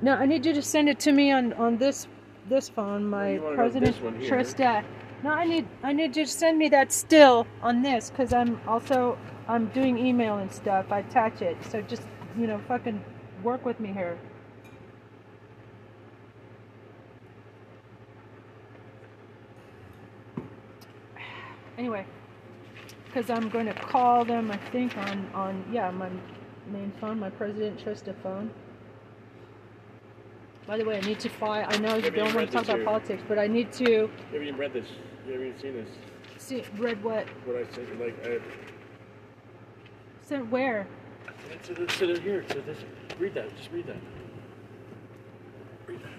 No, I need you to send it to me on on this this phone, my you President. Trista. No, I need I need you to send me that still on this because I'm also I'm doing email and stuff. I attach it, so just you know, fucking work with me here. Anyway, because I'm going to call them. I think on on yeah my main phone, my President Trista phone. By the way, I need to file. I know you Have don't want to talk about or- politics, but I need to You haven't even read this. You haven't even seen this. see read what What I sent you, like, I, sent where. to the, here, to this. Read that. Just read that. Read that.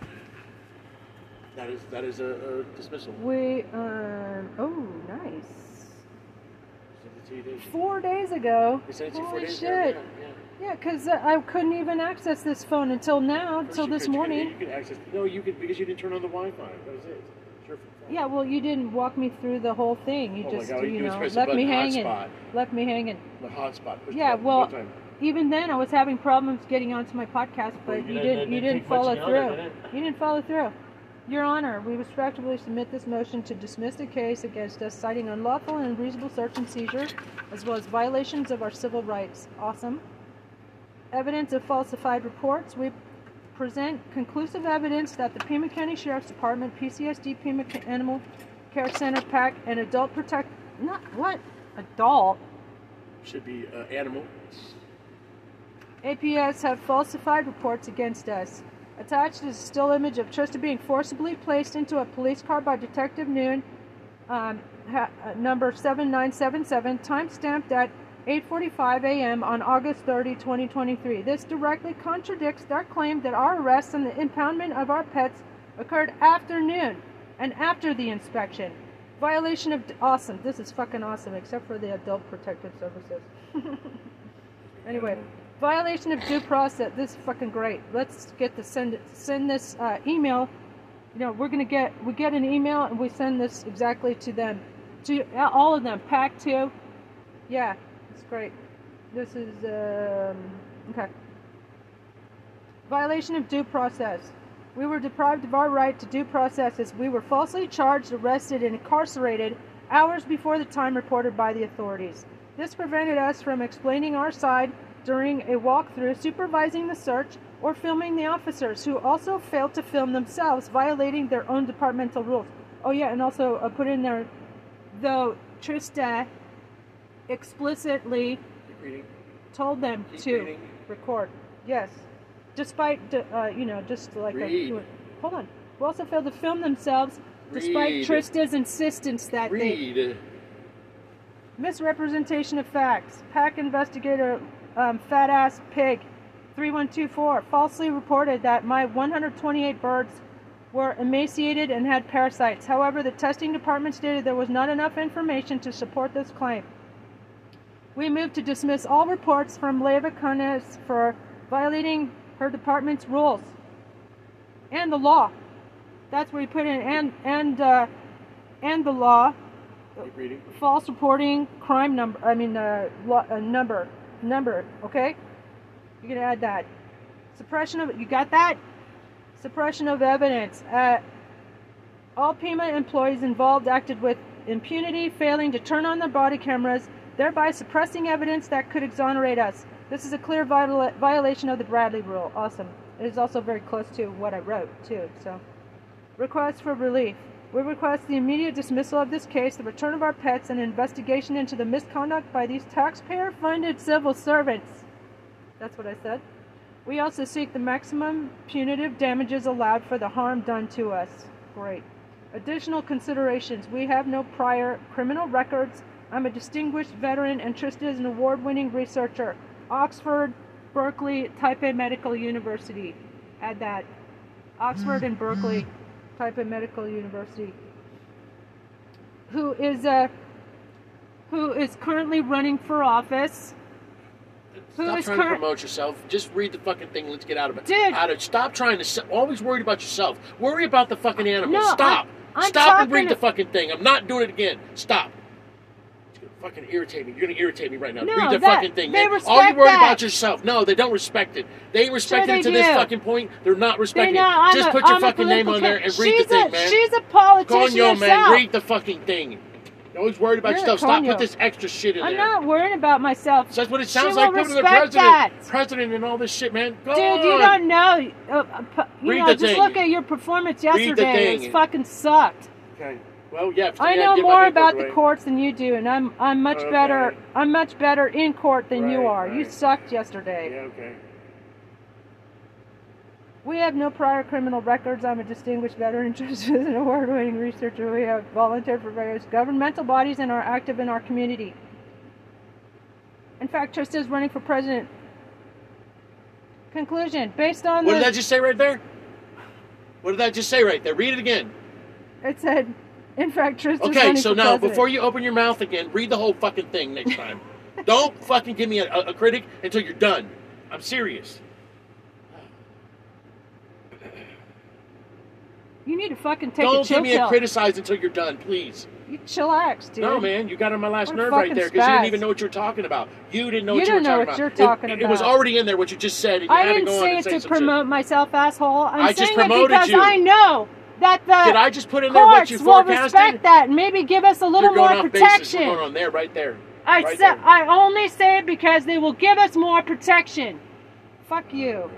That is, that is a, a dismissal. We um oh nice. Sent it to you, you? Four days ago. They sent it to you four Holy shit. ago. Yeah, yeah. Yeah, because uh, I couldn't even access this phone until now, until this could- you could- morning. You could access. No, you could because you didn't turn on the Wi-Fi. That was it. Yeah, well, you didn't walk me through the whole thing. You Oh just, God, you you know, left me hanging. Left me hanging. The hotspot. Push the Yeah, well, even then I was having problems getting onto my podcast, but Well, you you didn't- you didn't didn't take much follow through. did? You didn't follow through. Your Honor, we respectfully submit this motion to dismiss the case against us, citing unlawful and unreasonable search and seizure, as well as violations of our civil rights. Awesome. Evidence of falsified reports. We present conclusive evidence that the Pima County Sheriff's Department, PCSD Pima Animal Care Center, PACC, and Adult Protect. Not what? Adult. Should be uh, animal. APS have falsified reports against us. Attached is a still image of Trista being forcibly placed into a police car by Detective Noon, um, ha- uh, number 7977, timestamped at 8:45 a.m. on August 30, 2023. This directly contradicts their claim that our arrests and the impoundment of our pets occurred after noon and after the inspection. Violation of awesome. This is fucking awesome, except for the Adult Protective Services. Anyway, violation of due process. This is fucking great. Let's get the send send this uh, email. You know, we're gonna get we get an email and we send this exactly to them, to uh, all of them. Pack two. Yeah, it's great. This is um, okay. Violation of due process. We were deprived of our right to due process as we were falsely charged, arrested, and incarcerated hours before the time reported by the authorities. This prevented us from explaining our side during a walkthrough, supervising the search, or filming the officers, who also failed to film themselves, violating their own departmental rules. Oh, yeah, and also uh, put in there, though Trista explicitly told them Keep to reading. record. Yes, despite uh, you know just like a, Read. hold on. We also failed to film themselves, despite Read. Trista's insistence that they misrepresentation of facts. PACC investigator um, fat ass pig 3124 falsely reported that my 128 birds were emaciated and had parasites. However, the testing department stated there was not enough information to support this claim. We move to dismiss all reports from Leva Kunis for violating her department's rules and the law. That's where you put in and and uh, and the law. Keep reading. False reporting, crime number. I mean, uh, lo- uh, number, number. Okay, you're gonna add that. Suppression of. You got that? Suppression of evidence. Uh, all Pima employees involved acted with impunity, failing to turn on their body cameras, thereby suppressing evidence that could exonerate us. This is a clear viola- violation of the Brady Rule. Awesome. It is also very close to what I wrote, too. So, request for relief. We request the immediate dismissal of this case, the return of our pets, and an investigation into the misconduct by these taxpayer funded civil servants. That's what I said. We also seek the maximum punitive damages allowed for the harm done to us. Great. Additional considerations. We have no prior criminal records. I'm a distinguished veteran and Trista is an award winning researcher. Oxford, Berkeley, Taipei Medical University. Add that. Oxford and Berkeley, Taipei Medical University. Who is uh, who is currently running for office. Who Stop is trying to promote yourself. Just read the fucking thing. Let's get out of it. Dude. Out of, stop trying to. Always worried about yourself. Worry about the fucking animals. No, Stop. I'm Stop and read to- the fucking thing. I'm not doing it again. Stop. Fucking irritate me. You're gonna irritate me right now. No, Read the that- fucking thing. they man. All you worry that. about yourself. No, they don't respect it. They respected they it to this fucking point. They're not respecting know it. Just a- put your I'm fucking name on there and read she's the thing, a, man. She's a politician Conyo, man, read the fucking thing. You're always worried about You're yourself. Stop Conyo. put this extra shit in there. I'm not worrying about myself. So that's what it sounds like. To the president, that. president, and all this shit, man. Go Dude, on. you don't know. Uh, uh, you Read know, the just thing. look at your performance yesterday. It thing. fucking sucked. Okay. Well, yeah. I know more about the courts than you do, and I'm I'm much Okay. better. I'm much better in court than you Right, are. You sucked yesterday. Yeah. Okay. We have no prior criminal records. I'm a distinguished veteran, just as an award-winning researcher. We have volunteered for various governmental bodies and are active in our community. In fact, Trista is running for president. Conclusion: Based on What the, did that just say right there? What did that just say right there? Read it again. it said, in fact, Trista's Okay, so now president. before you open your mouth again, read the whole fucking thing next time. Don't fucking give me a, a, a critic until you're done. I'm serious. you need to fucking take a Don't chill give me a criticize until you're done, please. You chillax, dude. No, man, you got on my last nerve right there because you didn't even know what you were talking about. You didn't know You what you were know talking what about. you're It- talking it, was already in there what you just said. And you I had to didn't say it say to some shit. promote myself, asshole. I'm I just saying it because you. I know that the Did I just put in there what you will forecasted? respect that and maybe give us a little You're going more off basis. protection. We're going on there, right there. I right said there. I only say it because they will give us more protection. Fuck you.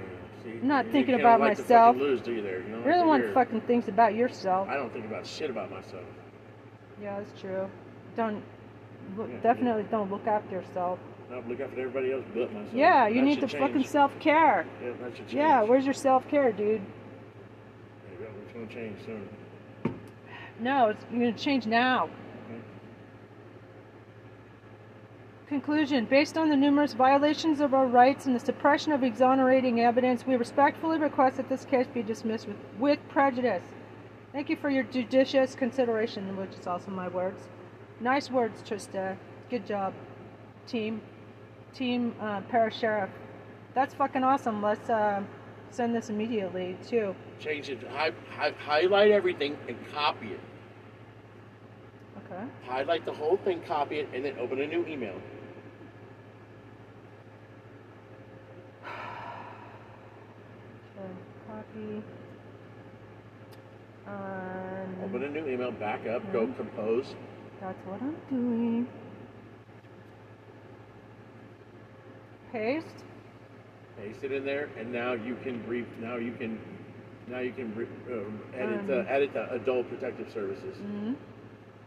See, I'm not you thinking about like to myself. fucking lose, do you? There, you You're the one who fucking thinks about yourself. I don't think about shit about myself. Yeah, that's true. Don't look, Yeah, definitely don't look after yourself. No, look after everybody else but myself. Yeah, you That need should to change. fucking self care. Yeah, that should change. Yeah, where's your self care, dude? It's gonna change soon. No, it's, gonna change now. Okay. Conclusion Based on the numerous violations of our rights and the suppression of exonerating evidence, we respectfully request that this case be dismissed with, with prejudice. Thank you for your judicious consideration, which is also my words. Nice words, Trista. Good job, team. Team uh, Parish Sheriff. That's fucking awesome. Let's uh, send this immediately, too. Change it. Hi, hi, highlight everything and copy it. Okay. Highlight the whole thing, copy it, and then open a new email. Okay. Copy. Um, Open a new email, back up, go Mhm. compose. That's what I'm doing. Paste. Paste it in there, and now you can re, now you can now you can re, um, edit Um, uh, edit the adult protective services. Mm-hmm.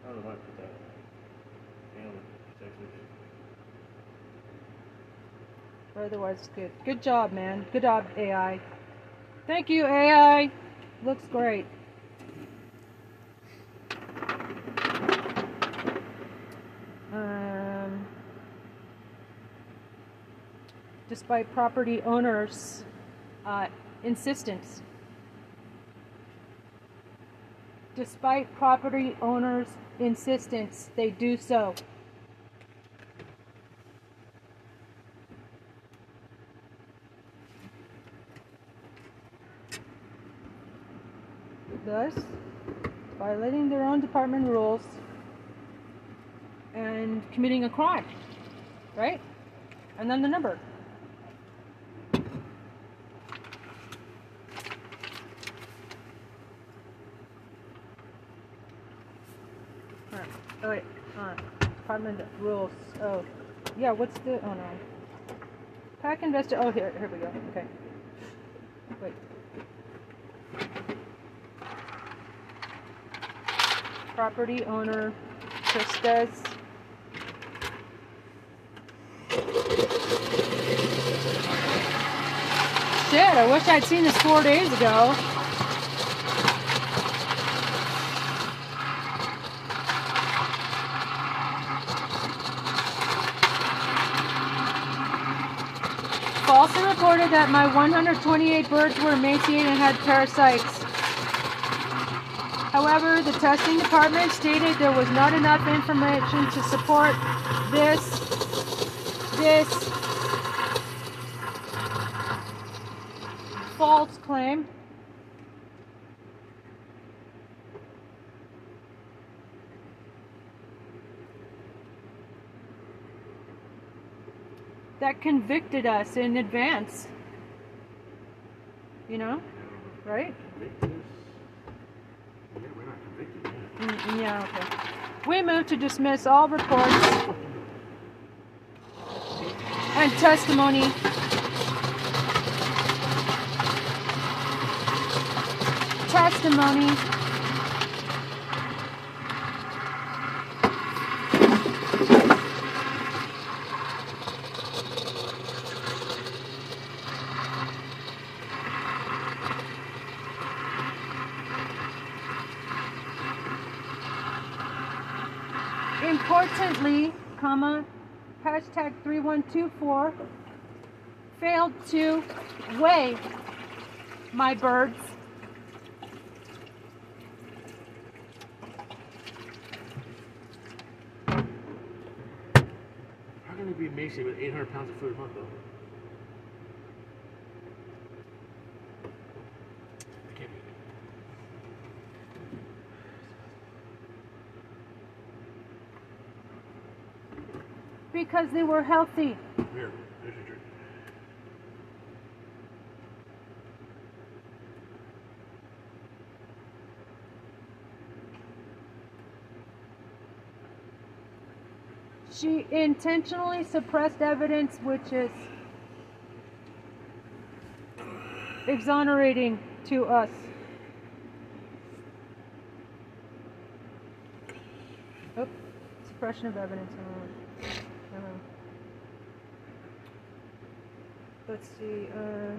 I don't know why I put that. Animal protective. Otherwise, it's good. Good job, man. Good job, AI. Thank you, AI. Looks great. Despite property owners' uh, insistence. Despite property owners' insistence, they do so. Thus, violating their own department rules and committing a crime. Right? And then the number. Oh wait. Alright. Department rules. Oh. Yeah, what's the oh no. PACC investor oh here here we go. Okay. Wait. Property owner Trista's Shit, I wish I'd seen this four days ago. Falsely reported that my 128 birds were emaciated and had parasites. However, the testing department stated there was not enough information to support this this false claim. that convicted us in advance. You know, right? Mm, yeah, okay. We move to dismiss all reports and testimony testimony importantly, comma, hashtag 3124 failed to weigh my birds. How can you be Macy with 800 pounds of food a month, though? Because they were healthy. Here, there's your drink. She intentionally suppressed evidence which is exonerating to us. Oh, suppression of evidence. uh, uh, Let's see. Uh,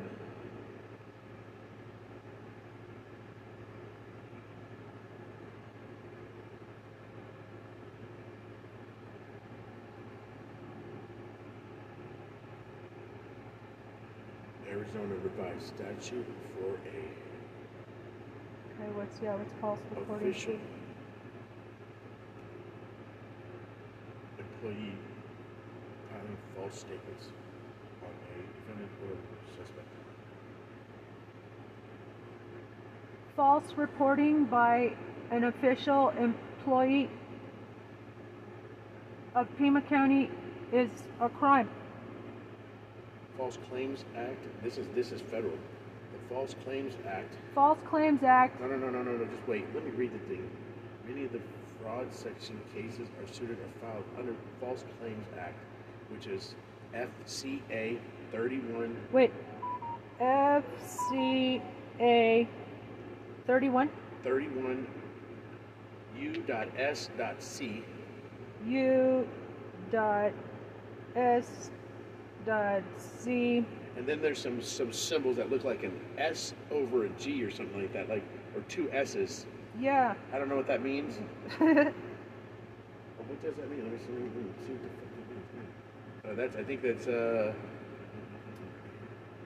Arizona revised statute for a okay, what's yeah? What's false reporting? official employee filing false statements on a or suspect. False reporting by an official employee of Pima County is a crime. False Claims Act. This is this is federal. The False Claims Act. False Claims Act. No, no, no, no, no, no. Just wait. Let me read the thing. Many of the fraud section cases are suited or filed under False Claims Act, which is FCA 31 Wait. FCA 31 31 U.S.C. U dot S dot C. U dot S dot C. And then there's some some symbols that look like an S over a G or something like that, like or two S's. Yeah. I don't know what that means. What does that mean? Let me see. See what the fuck that means. Uh, that's. I think that's. Uh,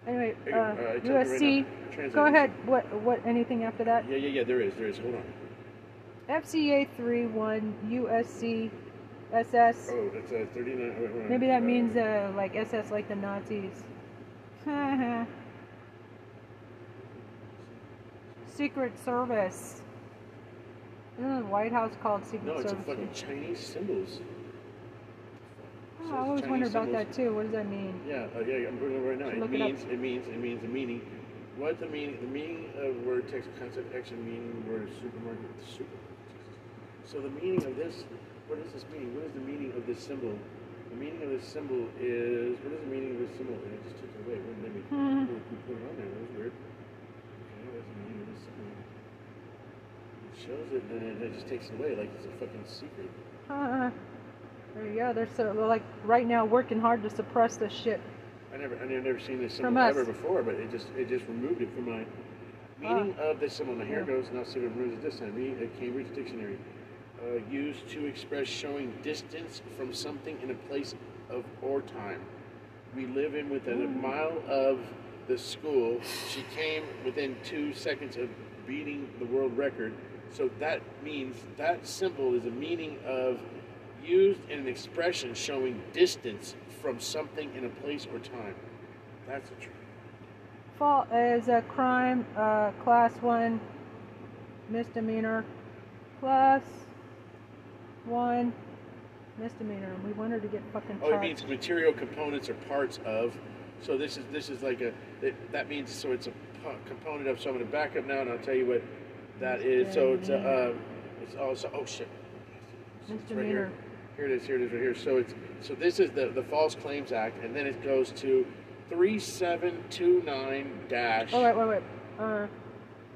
anyway, Hey, uh, uh, I tell you right USC. now, translate Go it. ahead. What? What? Anything after that? yeah, yeah, yeah. There is. There is. Hold on. FCA 31 USC SS. Oh, that's uh, 39. oh, wait. Maybe that Uh, means uh, like SS like the Nazis. Secret Service. Isn't the White House called Secret No, it's a Service? fucking Chinese symbols. I always Chinese wondered about symbols. that too. What does that mean? Yeah, uh, yeah, I'm it right now. Should It look it means, it means, it means, the meaning. What the meaning? The meaning of word, text, concept, action, meaning, word, supermarket, super. So the meaning of this, what is this meaning? What is the meaning of this symbol? The meaning of this symbol is, what is the meaning of this symbol? And it just took it away. It wouldn't let me Hmm. put it- put it on there. That was weird. Okay, what's the meaning of this symbol? It shows it, and then it just takes it away like it's a fucking secret. Uh, go. They're so like right now working hard to suppress this shit. I never, I never, never seen this symbol ever before, but it just, it just removed it from my meaning of this symbol. Now here Yeah. goes. Now see what removes it this time. Me, a Cambridge Dictionary, uh, used to express showing distance from something in a place of or time. We live in within a mile of the school. She came within two seconds of beating the world record. So that means that symbol is a meaning of used in an expression showing distance from something in a place or time. That's a truth. Fall is a crime, uh, class one misdemeanor, class one misdemeanor, and we wanted to get fucking Oh, charged. it means material components or parts of. So this is this is like a it, that means so it's a component of. So I'm gonna back up now and I'll tell you what that is. So it's a, um, it's also oh shit. It's right Misdemeanor. here. Here it is. Here it is. Right here. So it's so this is the the False Claims Act, and then it goes to three seven two nine dash Oh wait, wait, wait. Uh,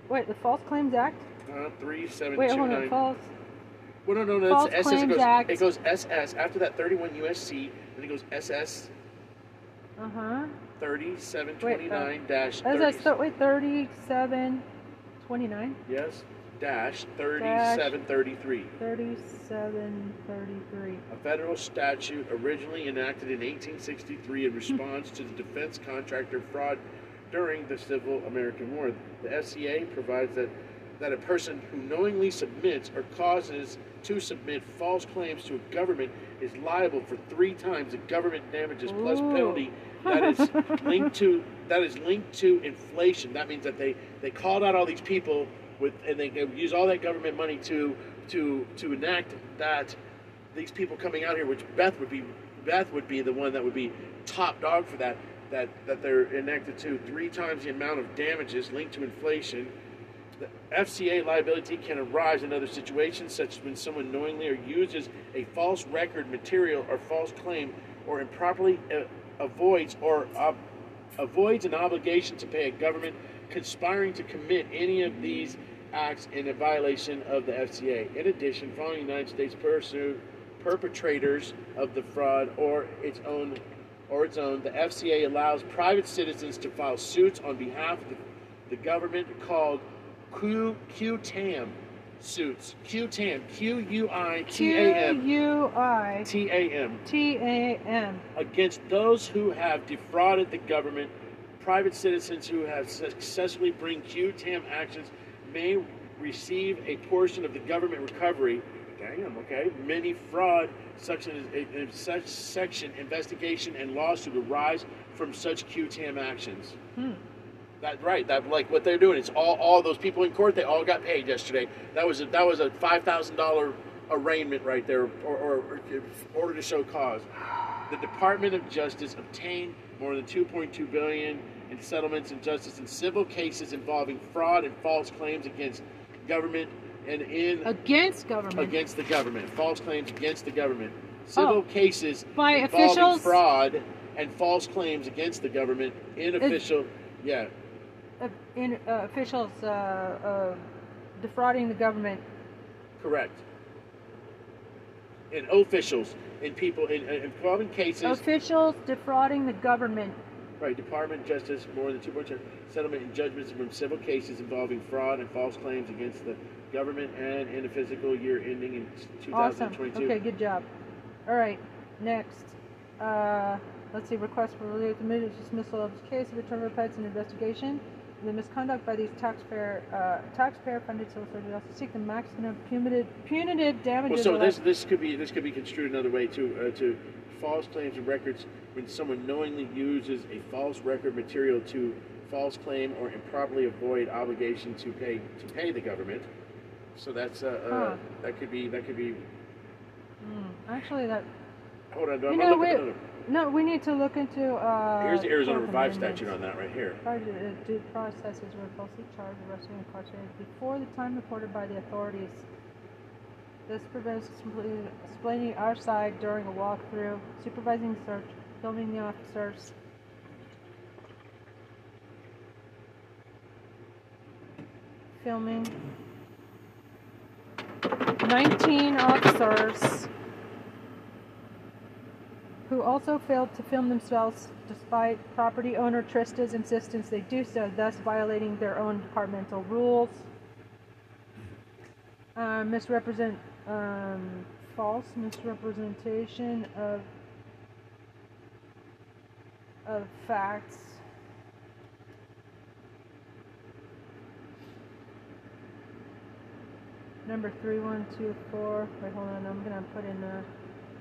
wait, the False Claims Act. uh, 3729. Wait, hold on. False. Well, no, no, no. False It's SS. It Claims goes, Act. it goes SS after that 31 USC, then it goes SS Uh huh. 3729 dash As I 30. start, wait, thirty-seven, twenty-nine, Yes, dash 3733. thirty-seven, thirty-three. A federal statute originally enacted in 1863 in response to the defense contractor fraud during the Civil American War. The FCA provides that, that a person who knowingly submits or causes to submit false claims to a government is liable for three times the government damages plus penalty that is linked to that is linked to inflation. That means that they, they called out all these people with and they, use all that government money to to to enact that these people coming out here, which Beth would be Beth would be the one that would be top dog for that that that they're enacted to three times the amount of damages linked to inflation. The FCA liability can arise in other situations, such as when someone knowingly or uses a false record, material, or false claim, or improperly uh, avoids or ob- avoids an obligation to pay a government, conspiring to commit any of these acts in a violation of the FCA. In addition, following United States pursue perpetrators of the fraud or its own or its own, the FCA allows private citizens to file suits on behalf of the, the government called Q qui tam suits. qui tam Q U I T A M Q U I T A M T A M. against those who have defrauded the government. Private citizens who have successfully bring qui tam actions may receive a portion of the government recovery. Damn, okay. Many fraud section, such section investigation and lawsuit arise from such qui tam actions. Hmm. That right. That like what they're doing. It's all all those people in court. They all got paid yesterday. That was a, that was a five thousand dollar arraignment right there, or, or, or order to show cause. The Department of Justice obtained more than 2.2 billion in settlements and justice in civil cases involving fraud and false claims against government and in Against government. against the government. False claims against the government. Civil Oh. cases By involving officials? fraud and false claims against the government in official. Yeah, Uh, in uh, officials uh, uh, defrauding the government. correct. And officials and people in, in involving cases. Officials defrauding the government. Right, Department of Justice, more than two 2.2 settlement and judgments from civil cases involving fraud and false claims against the government and in a fiscal year ending in 2022. Awesome. Okay, good job. All right, next. Uh, let's see. Request for relief, immediate dismissal of the case. Return of pets and investigation. The misconduct by these taxpayer uh, taxpayer-funded solicitors also seek the maximum punitive punitive Well, damages. so this this could be this could be construed another way too. Uh, to false claims and records when someone knowingly uses a false record material to false claim or improperly avoid obligation to pay to pay the government. So that's uh, uh, that could be that could be. Hmm, actually, that Hold on, do You know, we- no, we need to look into. Uh, Here's the Arizona Revive statute on that right here. Uh, due processes were falsely charged, arrested, and incarcerated before the time reported by the authorities. This prevents explaining our side during a walkthrough, supervising search, filming the officers. Filming. 19 officers who also failed to film themselves despite property owner Trista's insistence they do so, thus violating their own departmental rules. Uh, misrepresent, um, false misrepresentation of of facts. Number three one two four. Wait, hold on. I'm gonna put in uh,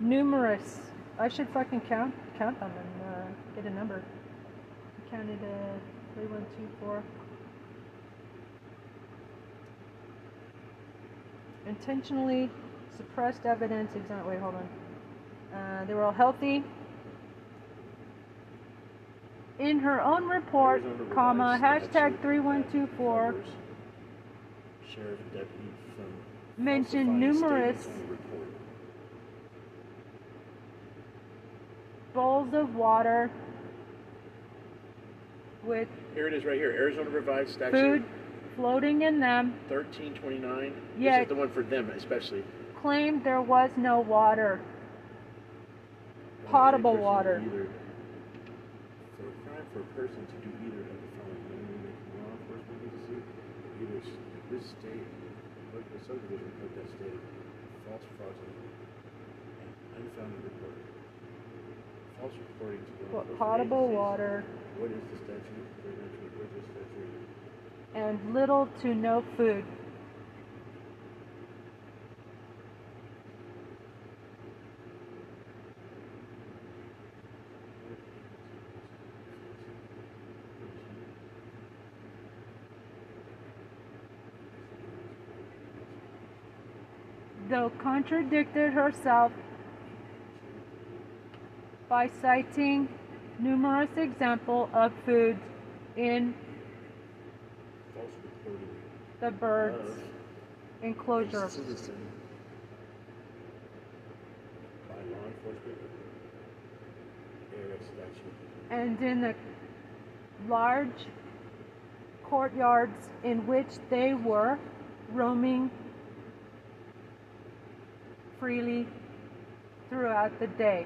numerous. I should fucking count count them and uh, get a number. I counted uh, three one two four. Intentionally suppressed evidence. Exam- wait, hold on. Uh, they were all healthy. In her own report, comma, hashtag 3124 Sheriff deputy from mentioned numerous statements on the report. bowls of water with Here it is right here. Arizona Revised Statute food floating in them, 1329. Yeah. This is the one for them especially. claimed there was no water. Potable water. Either, for a crime for a person to do either of the following making law enforcement agency, either this state, like the subdivision code that stated, false fraudulent, and unfounded report. False reporting to law What, enforcement potable agencies. water What is the statute? Very what is the statute? and little to no food. Though contradicted herself by citing numerous examples of food in the bird's enclosure. and in the large courtyards in which they were roaming freely throughout the day.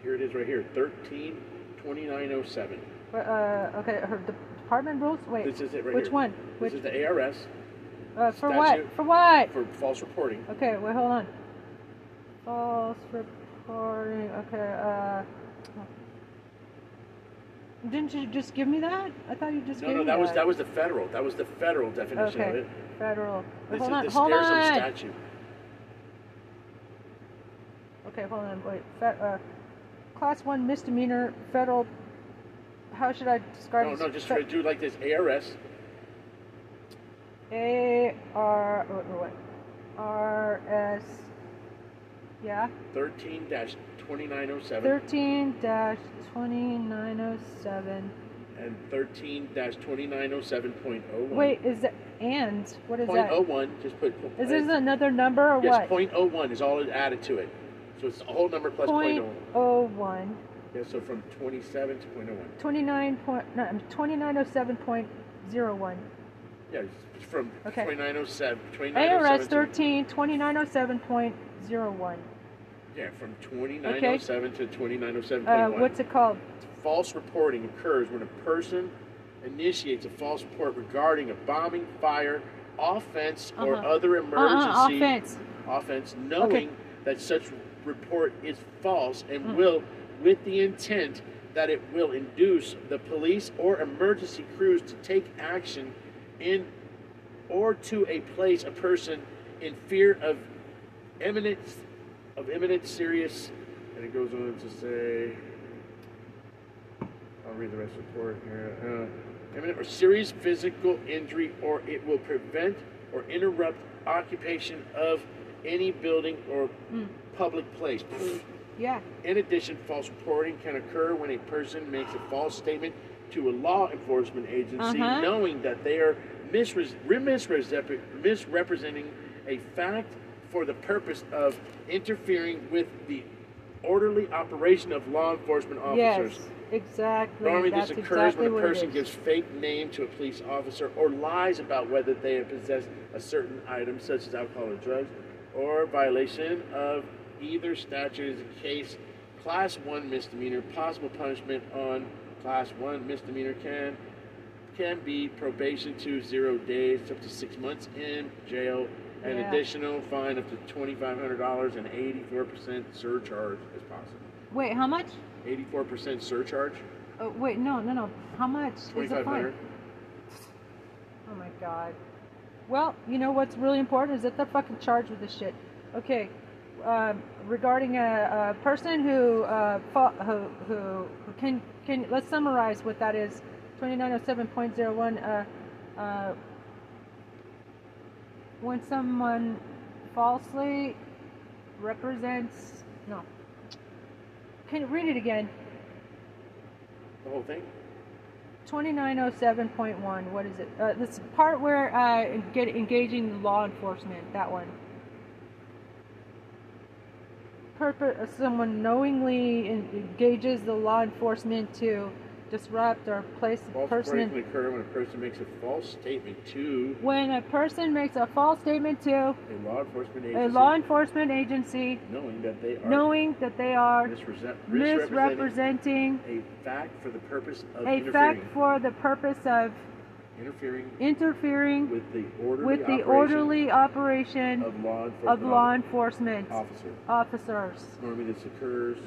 Here it is right here, thirteen twenty-nine oh seven. Uh, okay, her department rules. Wait, This is it right which here. one? This Which is the ARS uh, for what? For what? for false reporting. Okay, wait, hold on. False reporting. Okay, uh. Didn't you just give me that? I thought you just No, gave no, me that was that was the federal. That was the federal definition of Okay, it. federal. This hold is on, the hold on. statute. Okay, hold on. Wait. Fe- uh, class one misdemeanor, federal. How should I describe No, this? no, just Fe- try to do like this. ARS A R. Wait. R S. Yeah. thirteen dash twenty-nine oh seven Thirteen dash twenty nine oh seven. and thirteen dash twenty-nine oh seven point oh one. Wait, is it and what is Point that? oh one. Just put. Is this another number or yes, what? point oh one is all it added to it. So it's a whole number plus point oh Point oh. oh one. Yeah, so from twenty-seven to point oh one. 29 point, no, 2907.01. Yeah, it's from Okay. 2907, ARS 2907 13, 2907.01. Yeah, from 2907 to 2907.1. Uh, what's it called? False reporting occurs when a person initiates a false report regarding a bombing, fire, offense, or Uh-huh. other emergency Uh-uh, offense. offense, knowing that such report is false and will, with the intent that it will induce the police or emergency crews to take action in or to a place a person in fear of imminent of imminent serious and it goes on to say I'll read the rest of the report here. Uh, imminent or serious physical injury, or it will prevent or interrupt occupation of any building or Mm. public place. Yeah. In addition, false reporting can occur when a person makes a false statement to a law enforcement agency, Uh-huh. knowing that they are misres- misrepre- misrepresenting a fact for the purpose of interfering with the orderly operation of law enforcement officers. Yes. Exactly. Normally, That's this occurs exactly when a person gives fake name to a police officer or lies about whether they have possessed a certain item, such as alcohol or drugs, or violation of either statute is a case. Class one misdemeanor, possible punishment on class one misdemeanor can can be probation to zero days, up to six months in jail, an Yeah. additional fine up to twenty five hundred dollars, and eighty four percent surcharge as possible. Wait, how much? Eighty four percent surcharge. Oh, wait, no, no, no. How much is the fine? Oh my god. Well, you know what's really important is that they're fucking charged with this shit. Okay, um, regarding a, a person who, uh, who, who, who can, can, let's summarize what that is. 2907.01, uh, uh, when someone falsely represents no. Can you read it again? The whole thing? 2907.1. What is it? Uh, this part where uh, get engaging law enforcement. That one. Purpose. Someone knowingly engages the law enforcement to disrupt or place a False person reporting in. occur when a person makes a false statement to When a person makes a false statement to a law enforcement agency, a law enforcement agency, knowing that they are knowing that they are misrepresent- misrepresenting misrepresenting a fact for the purpose of a interfering, fact for the purpose of interfering interfering with the orderly with the operation orderly operation of law enforcement of law enforcement officer. officers. Normally, this occurs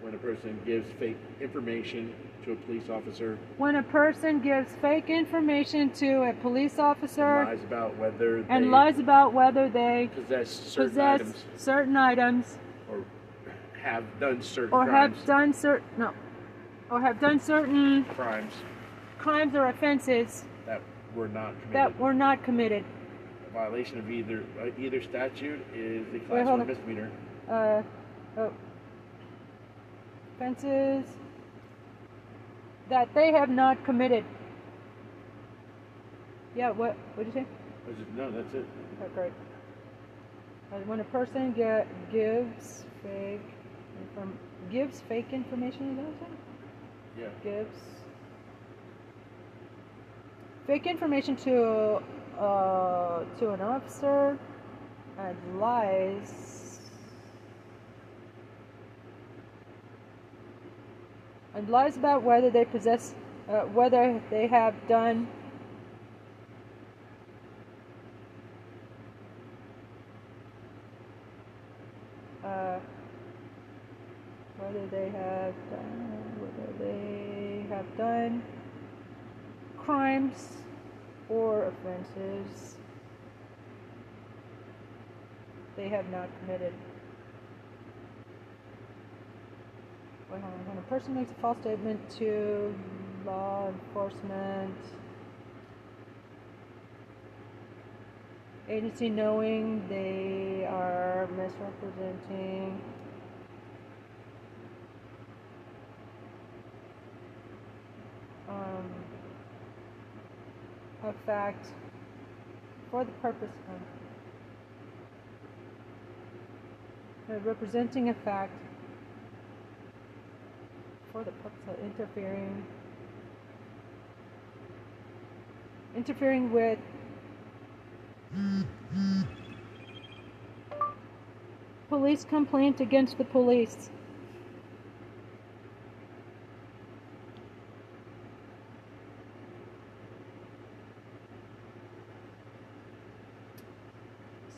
when a person gives fake information to a police officer When a person gives fake information to a police and officer lies about whether and lies about whether they possess certain possess items certain items or have done certain or crimes, have done certain no or have done certain crimes crimes or offenses that were not committed. that were not committed. a violation of either uh, either statute is a class Wait, one on. misdemeanor. Uh, oh, offenses that they have not committed. Yeah, what? What did you say? Said, No, that's it. Oh, great. Uh, when a person get, gives fake inform, gives fake information, is that what Yeah. Gives fake information to uh, to an officer and lies and lies about whether they possess uh, whether they have done uh, whether they have done whether they have done crimes or offenses they have not committed. Hold on. When a person makes a false statement to law enforcement agency knowing they are misrepresenting um, a fact for the purpose of representing a fact for the purpose of interfering interfering with police complaint against the police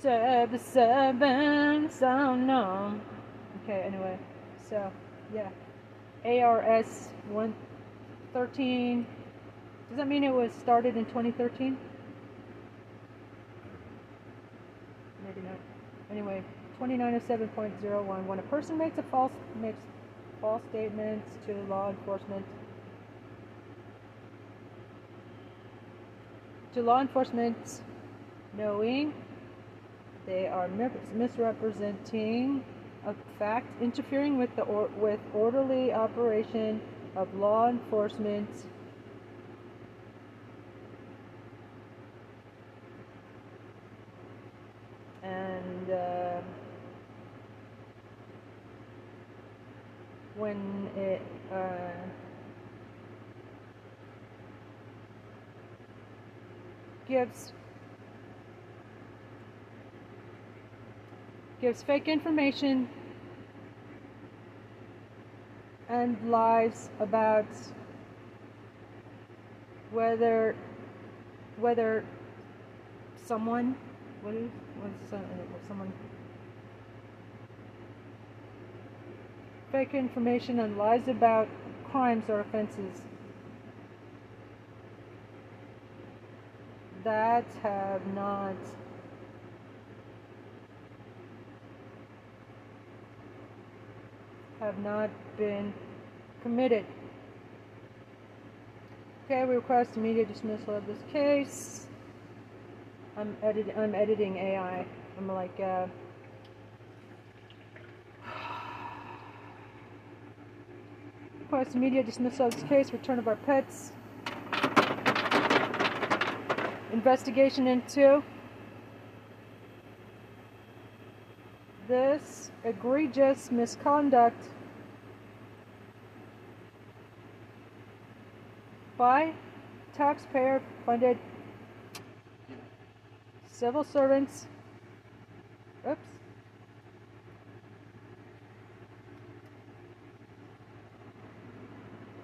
Seven, seven, so oh no. Okay, anyway, so, yeah. ARS 113. Does that mean it was started in 2013? Maybe not. Anyway, 2907.01. When a person makes a false makes false statements to law enforcement to law enforcement knowing they are misrepresenting fact, interfering with the or- with orderly operation of law enforcement. And uh, when it uh, gives gives fake information and lies about whether whether someone what is what's uh, someone? Fake information and lies about crimes or offenses that have not have not been committed. Okay, we request immediate dismissal of this case. I'm edit I'm editing AI. I'm like uh Request immediate dismissal of this case, return of our pets. Investigation into this egregious misconduct by taxpayer funded civil servants. Oops.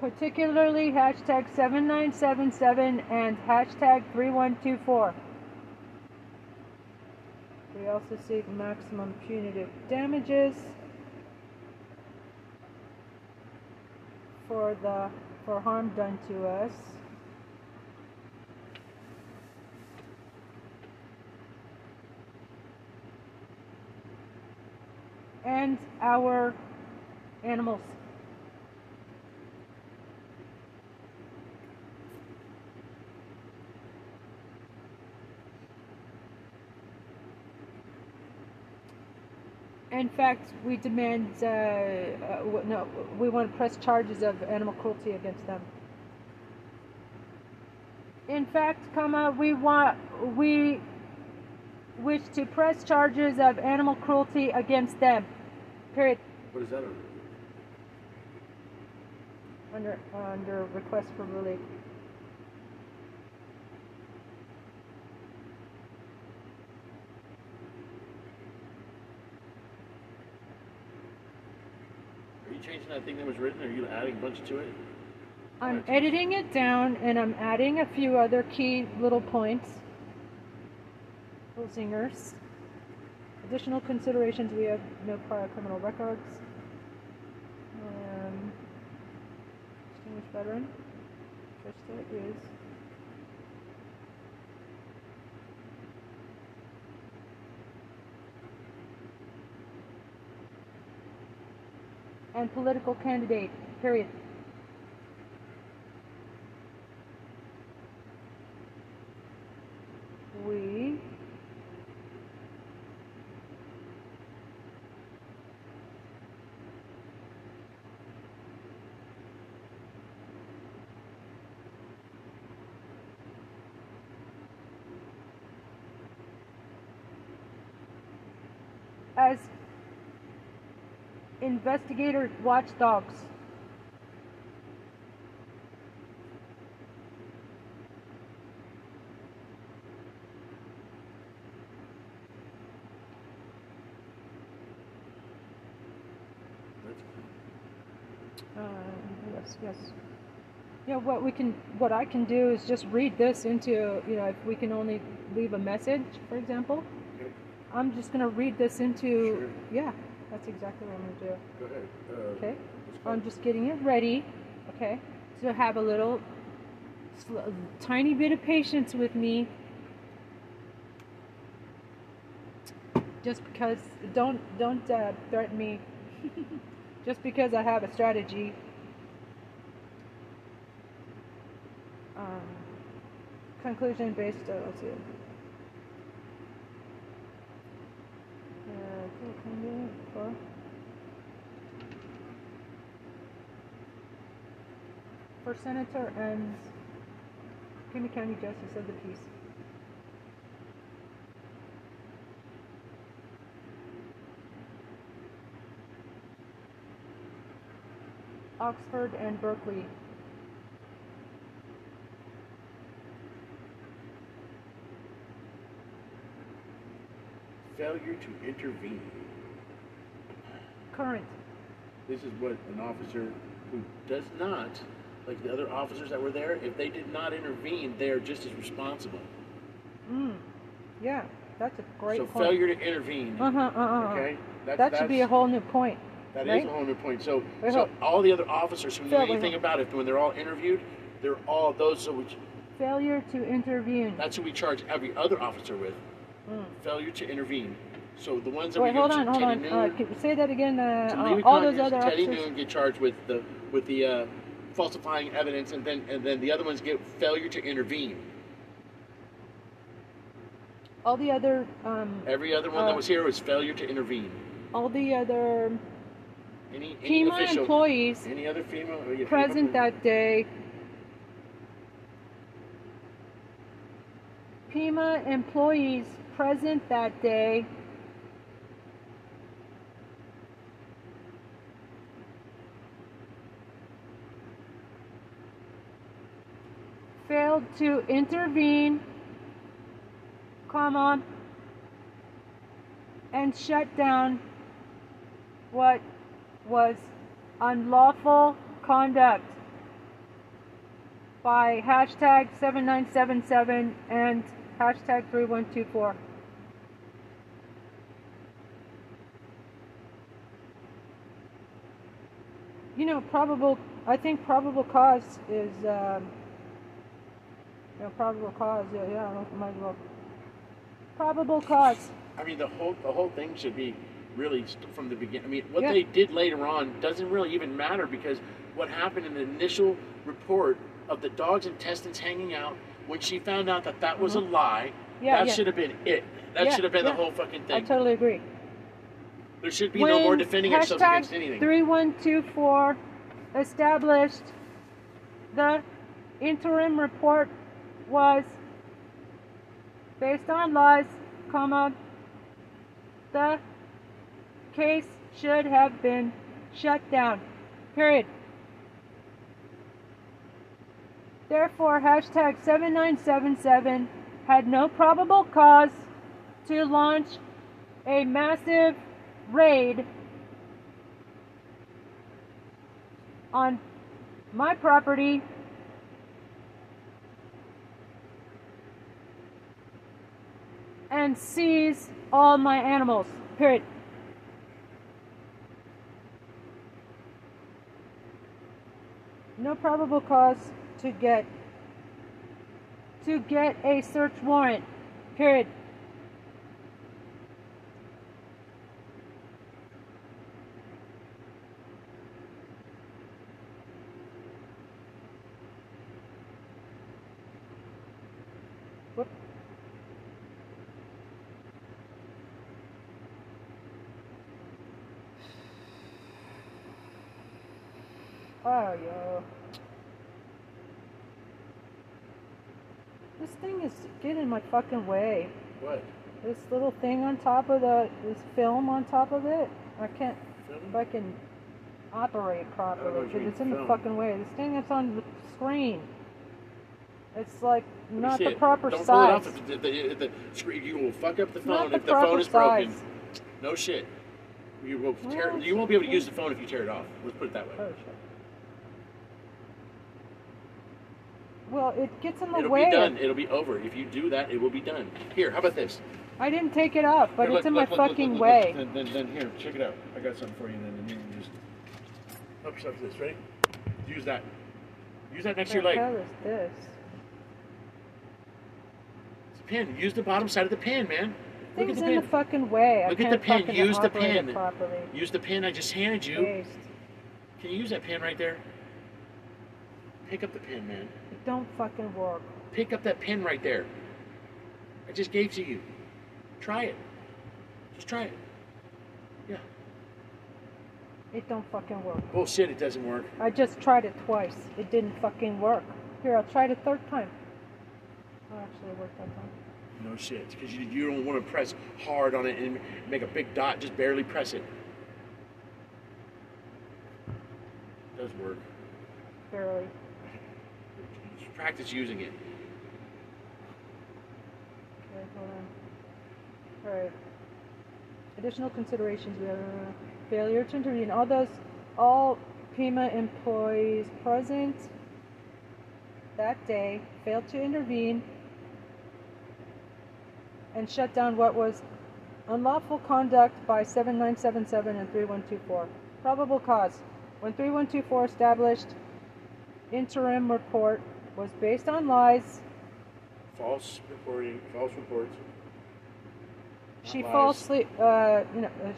Particularly hashtag 7977 and hashtag 3124. We also seek maximum punitive damages for the for harm done to us. And our animals. In fact, we demand, uh, uh, no, we want to press charges of animal cruelty against them. In fact, comma, we want, we wish to press charges of animal cruelty against them. Period. What is that under? Under, under request for relief. Changing that thing that was written? Or are you adding a bunch to it? I'm editing it down and I'm adding a few other key little points. Little zingers. Additional considerations we have no prior criminal records. Um, distinguished veteran. Trista is. And political candidate, period. we as investigator watchdogs Uh, yes, yes. Yeah, what we can, what I can do is just read this into, you know, if we can only leave a message, for example, okay. I'm just gonna read this into, Sure. yeah, that's exactly what I'm gonna do. Go ahead. Uh, Okay, go. I'm just getting it ready. Okay, so have a little, sl- tiny bit of patience with me. Just because, don't don't uh, threaten me. just because I have a strategy. Um, conclusion based. Uh, let's see. Uh, cool, can do it for- for senator and Kinney County Justice of the Peace. Oxford and Berkeley. Failure to intervene. Current. This is what an officer who does not, like the other officers that were there, if they did not intervene, they are just as responsible. Mm. Yeah, that's a great so point. failure to intervene. Uh huh. Uh huh. Okay, that's, That should be a whole new point. That is right? a whole new point. So, Wait, so all the other officers who knew wait, anything about it, when they're all interviewed, they're all those. So which, Failure to intervene. that's who we charge every other officer with. Mm. Failure to intervene. So the ones that Wait, we hold on, to hold Teddy on. Noon, Uh, say that again. Uh, uh, all those other Teddy officers. Noon get charged with the with the uh, falsifying evidence, and then and then the other ones get failure to intervene. all the other um, Every other one Uh, that was here was failure to intervene. all the other Any, any Pima official, employees any other female or present Pima that day. Pima employees present that day failed to intervene, comma, and shut down what was unlawful conduct by hashtag 7977 and hashtag 3124. You know, probable, I think probable cause is, um, you know, probable cause, yeah, yeah, I know, might as well. Probable cause. I mean, the whole the whole thing should be really st- from the beginning. I mean, what Yeah. they did later on doesn't really even matter because what happened in the initial report of the dog's intestines hanging out when she found out that that was a lie, Mm-hmm. Yeah, that yeah. should have been it. That Yeah, should have been the whole fucking thing. I totally agree. there should be no more defending ourselves against anything. 3124 established the interim report was based on lies, comma, the case should have been shut down. Period. Therefore, hashtag 7977 had no probable cause to launch a massive raid on my property and seize all my animals. Period. No probable cause to get to get a search warrant. Period. Oh, yo. This thing is getting in my fucking way. What? This little thing on top of the, this film on top of it, I can't Film? fucking operate I don't know properly because it's in the fucking way. This thing that's on the screen, it's like not the it. proper Don't size. pull it off the, the, screen. You will fuck up the It's phone the if the phone is broken. No shit. You will tear, You won't be able to use the phone if you tear it off. Let's put it that way. Oh, shit. Well, it gets in the It'll way. be done. It'll be over. If you do that, it will be done. Here, how about this? I didn't take it off, but Here, it's look, in look, my look, look, fucking look, way. Then, then, then here, check it out. I got something for you. Then, then you can just help yourself to this. Ready? Use that. Use that next to your leg. the hell is this? It's a pin. Use the bottom side of the pin, man. Look at the in the pin. fucking way. Look I at the can't pin. fucking Use the operate it pin. properly. Use the pin I just handed you. Paste. Can you use that pin right there? Pick up the pen, man. It don't fucking work. Pick up that pen right there. I just gave to you. Try it. Just try it. Yeah. It don't fucking work. Bullshit, it doesn't work. I just tried it twice. It didn't fucking work. Here, I'll try it a third time. Oh, actually, it worked that time. No shit. Because you, you don't want to press hard on it and make a big dot. Just barely press it. It does work. Barely. Practice using it. Okay, hold on. Alright. Additional considerations. We have uh, failure to intervene. All those, all Pima employees present that day failed to intervene and shut down what was unlawful conduct by 7977 and 3124. Probable cause. When 3124 established interim report was based on lies, False reporting, false reports. She Lies. falsely, uh, you know, uh,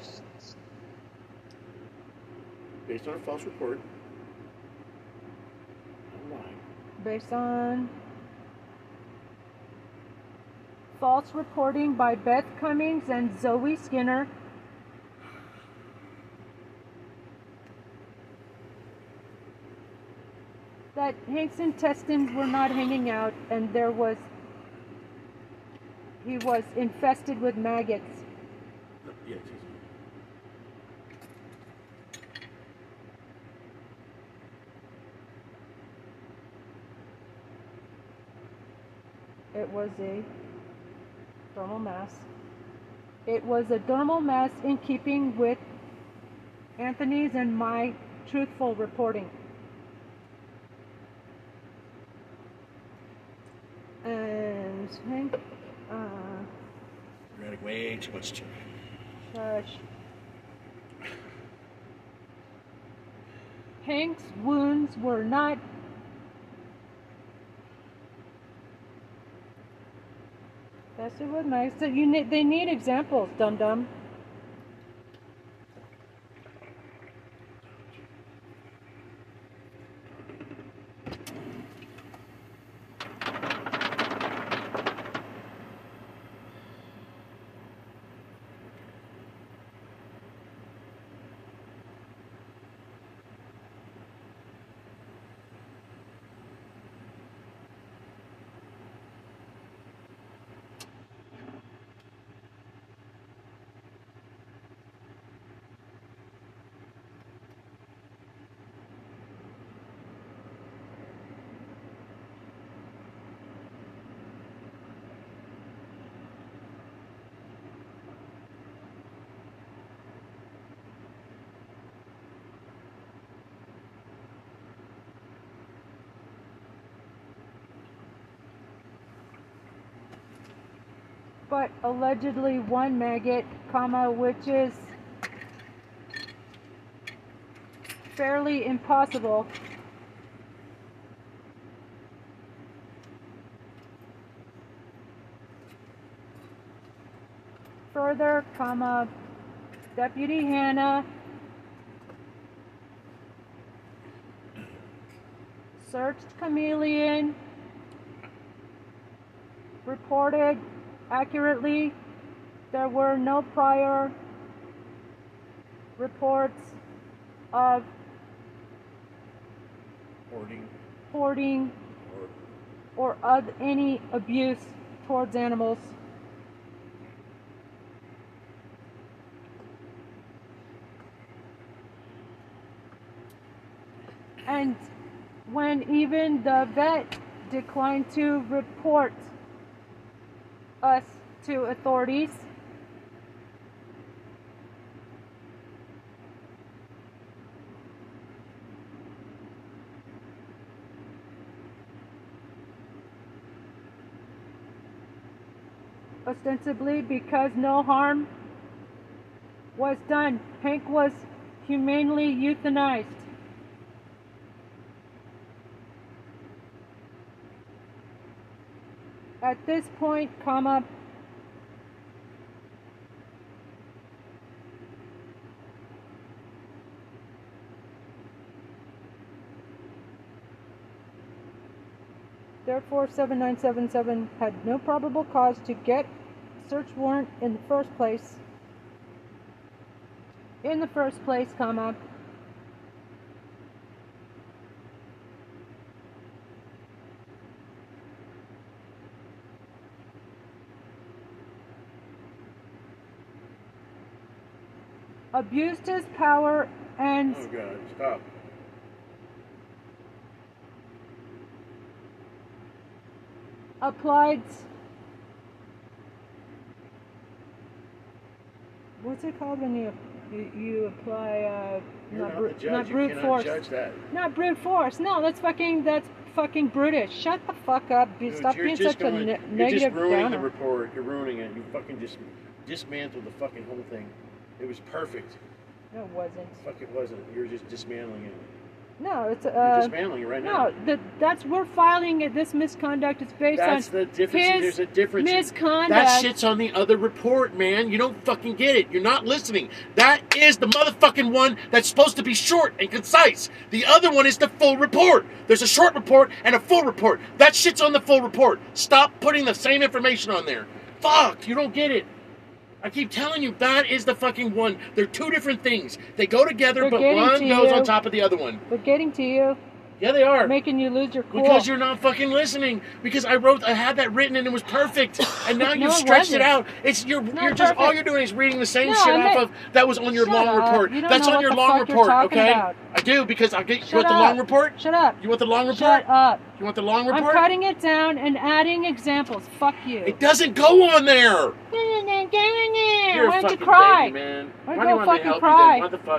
Based on a false report. I'm lying. based on false reporting by Beth Cummings and Zoe Skinner. That Hank's intestines were not hanging out and there was he was infested with maggots. Yeah, It was a dermal mass. It was a dermal mass in keeping with Anthony's and my truthful reporting. And Hank, uh, You're adding way too much to it. Shush. Hank's wounds were not That's it was nice. So you need, they need examples, dum dum. but allegedly one maggot, comma, which is fairly impossible. Further, comma, Deputy Hannah searched Chameleon, reported accurately. There were no prior reports of Hoarding hoarding or or of any abuse towards animals. And when even the vet declined to report us to authorities, ostensibly because no harm was done. Hank was humanely euthanized. At this point, comma, Therefore, 7977 had no probable cause to get search warrant in the first place. In the first place, comma. Abused his power and Oh god, stop. applied what's it called when you you, you apply uh You're not, not, judge. not brute force not brute force no that's fucking that's fucking brutish shut the fuck up Be- Dude, stop being just such a ne- You're just negative ruining the report. You're ruining it. You fucking just dismantled the fucking whole thing. It was perfect. no it wasn't Fuck, it wasn't. You're just dismantling it. no it's You're uh dismantling it right now. no the, that's we're filing it this misconduct is based on. That's on the difference. his There's a difference. misconduct That shit's on the other report, man. You don't fucking get it. You're not listening. That is the motherfucking one that's supposed to be short and concise. The other one is the full report. There's a short report and a full report. That shit's on the full report. Stop putting the same information on there. Fuck, you don't get it. I keep telling you, that is the fucking one. They're two different things. They go together, They're but one goes you. on top of the other one. We're getting to you, Yeah, they are. making you lose your cool. Because you're not fucking listening. Because I wrote, I had that written and it was perfect, and now No, you've stretched it out. It's you're not you're just all you're doing is reading the same No, shit I off meant- of that was on your long up. report. You That's on your long report, okay? about. I do because I get. You Shut want the long report? Shut up. You want the long report? Shut up. You want the long report? I'm cutting it down and adding examples. Fuck you. It doesn't go on there. You're Why don't you cry? baby, man. Why Why don't you you want to fucking you cry? then? What the fuck, man?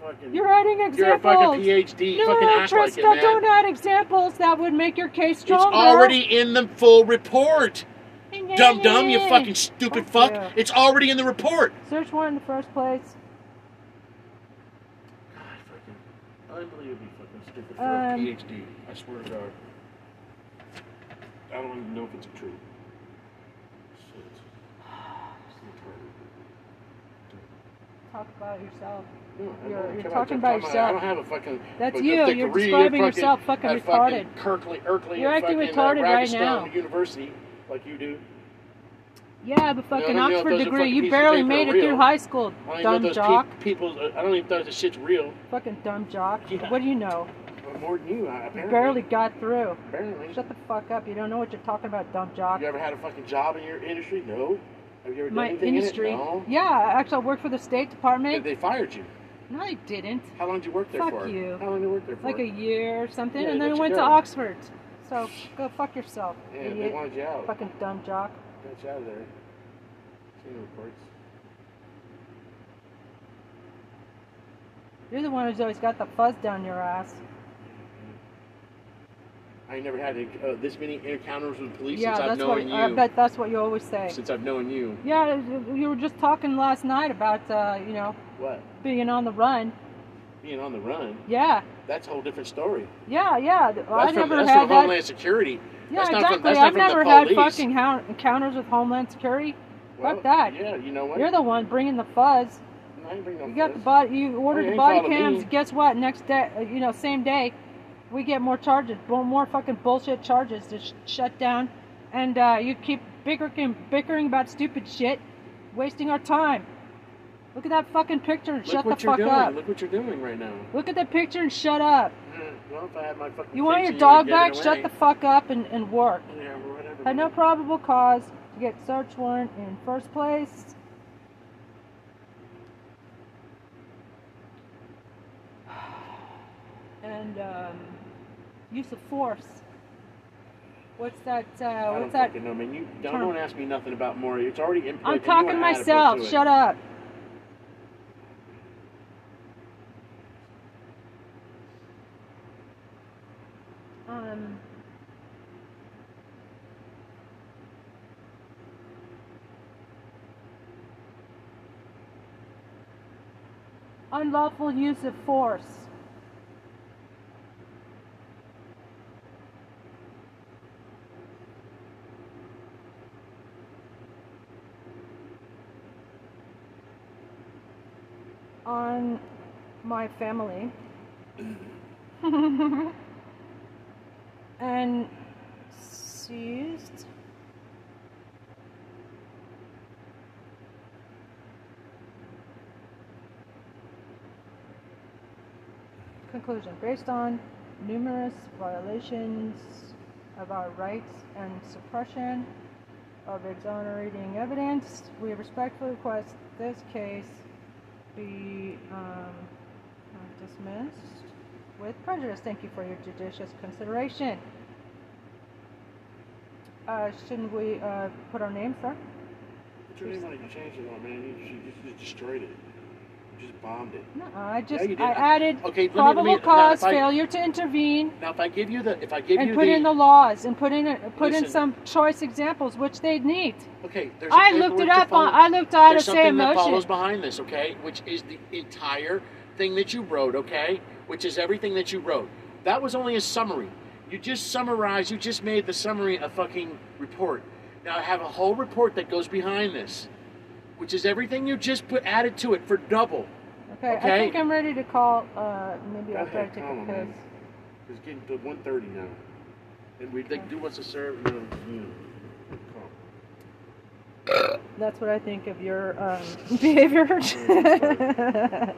Fucking, You're adding examples. you're a fucking PhD. no, fucking act like it, man. don't add examples. That would make your case stronger. It's already in the full report. Dumb dumb, you fucking stupid Fuck. It's already in the report. Search one in the first place. God, fucking unbelievably fucking stupid for Um, a PhD. I swear to God. I don't even know if it's true. Shit. Talk about yourself. No, You're- you're talking about- about I yourself. don't have a fucking. That's you. You're describing fucking- yourself fucking retarded. Kirkley, Erkley, You're acting fucking, retarded uh, right now. University, like you do. Yeah, but fucking know Oxford degree. You barely made it real. through high school. I don't even know Dumb jock. peop people. I don't even know if this shit's real. Fucking dumb jock. Yeah. What do you know? Well, more than you, uh, You barely got through. Apparently. Shut the fuck up. You don't know what you're talking about, dumb jock. You ever had a fucking job in your industry? No. Have you ever done My anything industry. in it? No. Yeah, actually, I worked for the State They, Department. they fired you. No, I didn't. How long did you work there Fuck for? you. How long did you work there for? Like a year or something, Yeah, and then I went to. Oxford. So go fuck yourself, yeah, they wanted you out. Fucking dumb jock. Got you out of there. Seen the reports. You're the one who's always got the fuzz down your ass. I never had uh, this many encounters with police yeah, since I've that's known what I you. bet that's what you always say. Since I've known you. Yeah, you were just talking last night about uh, you know What? being on the run. Being on the run. Yeah, That's a whole different story. yeah, yeah. That's I from, never that's had from that. Homeland Security. Yeah, that's not exactly. From, that's I've from never had fucking encounters with Homeland Security. Well, Fuck that. Yeah, you know what? You're the one bringing the fuzz. I ain't bring no You got the body. You ordered you the body cams. me. Guess what? Next day, uh, you know, same day, we get more charges, more, fucking bullshit charges to sh- shut down, and uh, you keep bickering, bickering about stupid shit, wasting our time. Look at that fucking picture and Look shut the what you're fuck doing. up. Look what you're doing right now. Look at that picture and shut up. Mm, Well, if I had my fucking You want your dog back? Shut the fuck up and, and work. Yeah, whatever. Had no probable cause to get search warrant in first place. And um, use of force. What's that? Uh, I what's don't that? know, man. You don't, term? don't ask me nothing about more. It's already input. I'm talking wanna to add a book myself. Shut up. Um. Unlawful use of force. On my family. And seized. Conclusion. Based on numerous violations of our rights and suppression of exonerating evidence we respectfully request this case be um, uh, dismissed with prejudice. Thank you for your judicious consideration. Uh, shouldn't we uh, put our names there? Your name? You changed it on, man. You just destroyed it. Just bombed it. No, I just did. I added Okay, let me- probable me- cause, I- failure to intervene, Now, if I give you the, if I give and you put the, in the laws and put in a, put in some choice examples which they need. okay, there's. I looked it up on. I looked at There's it say something that follows behind this, okay? Which is the entire thing that you wrote, okay? Which is everything that you wrote. That was only a summary. You just summarized. You just made the summary a fucking report. Now I have a whole report that goes behind this, which is everything you just put added to it for double. Okay, I think I'm ready to call. Uh, maybe I'll try to take call a him, piss. It's getting to 1.30 now. And we like, do what's a serve. You know, you know. That's what I think of your um, behavior.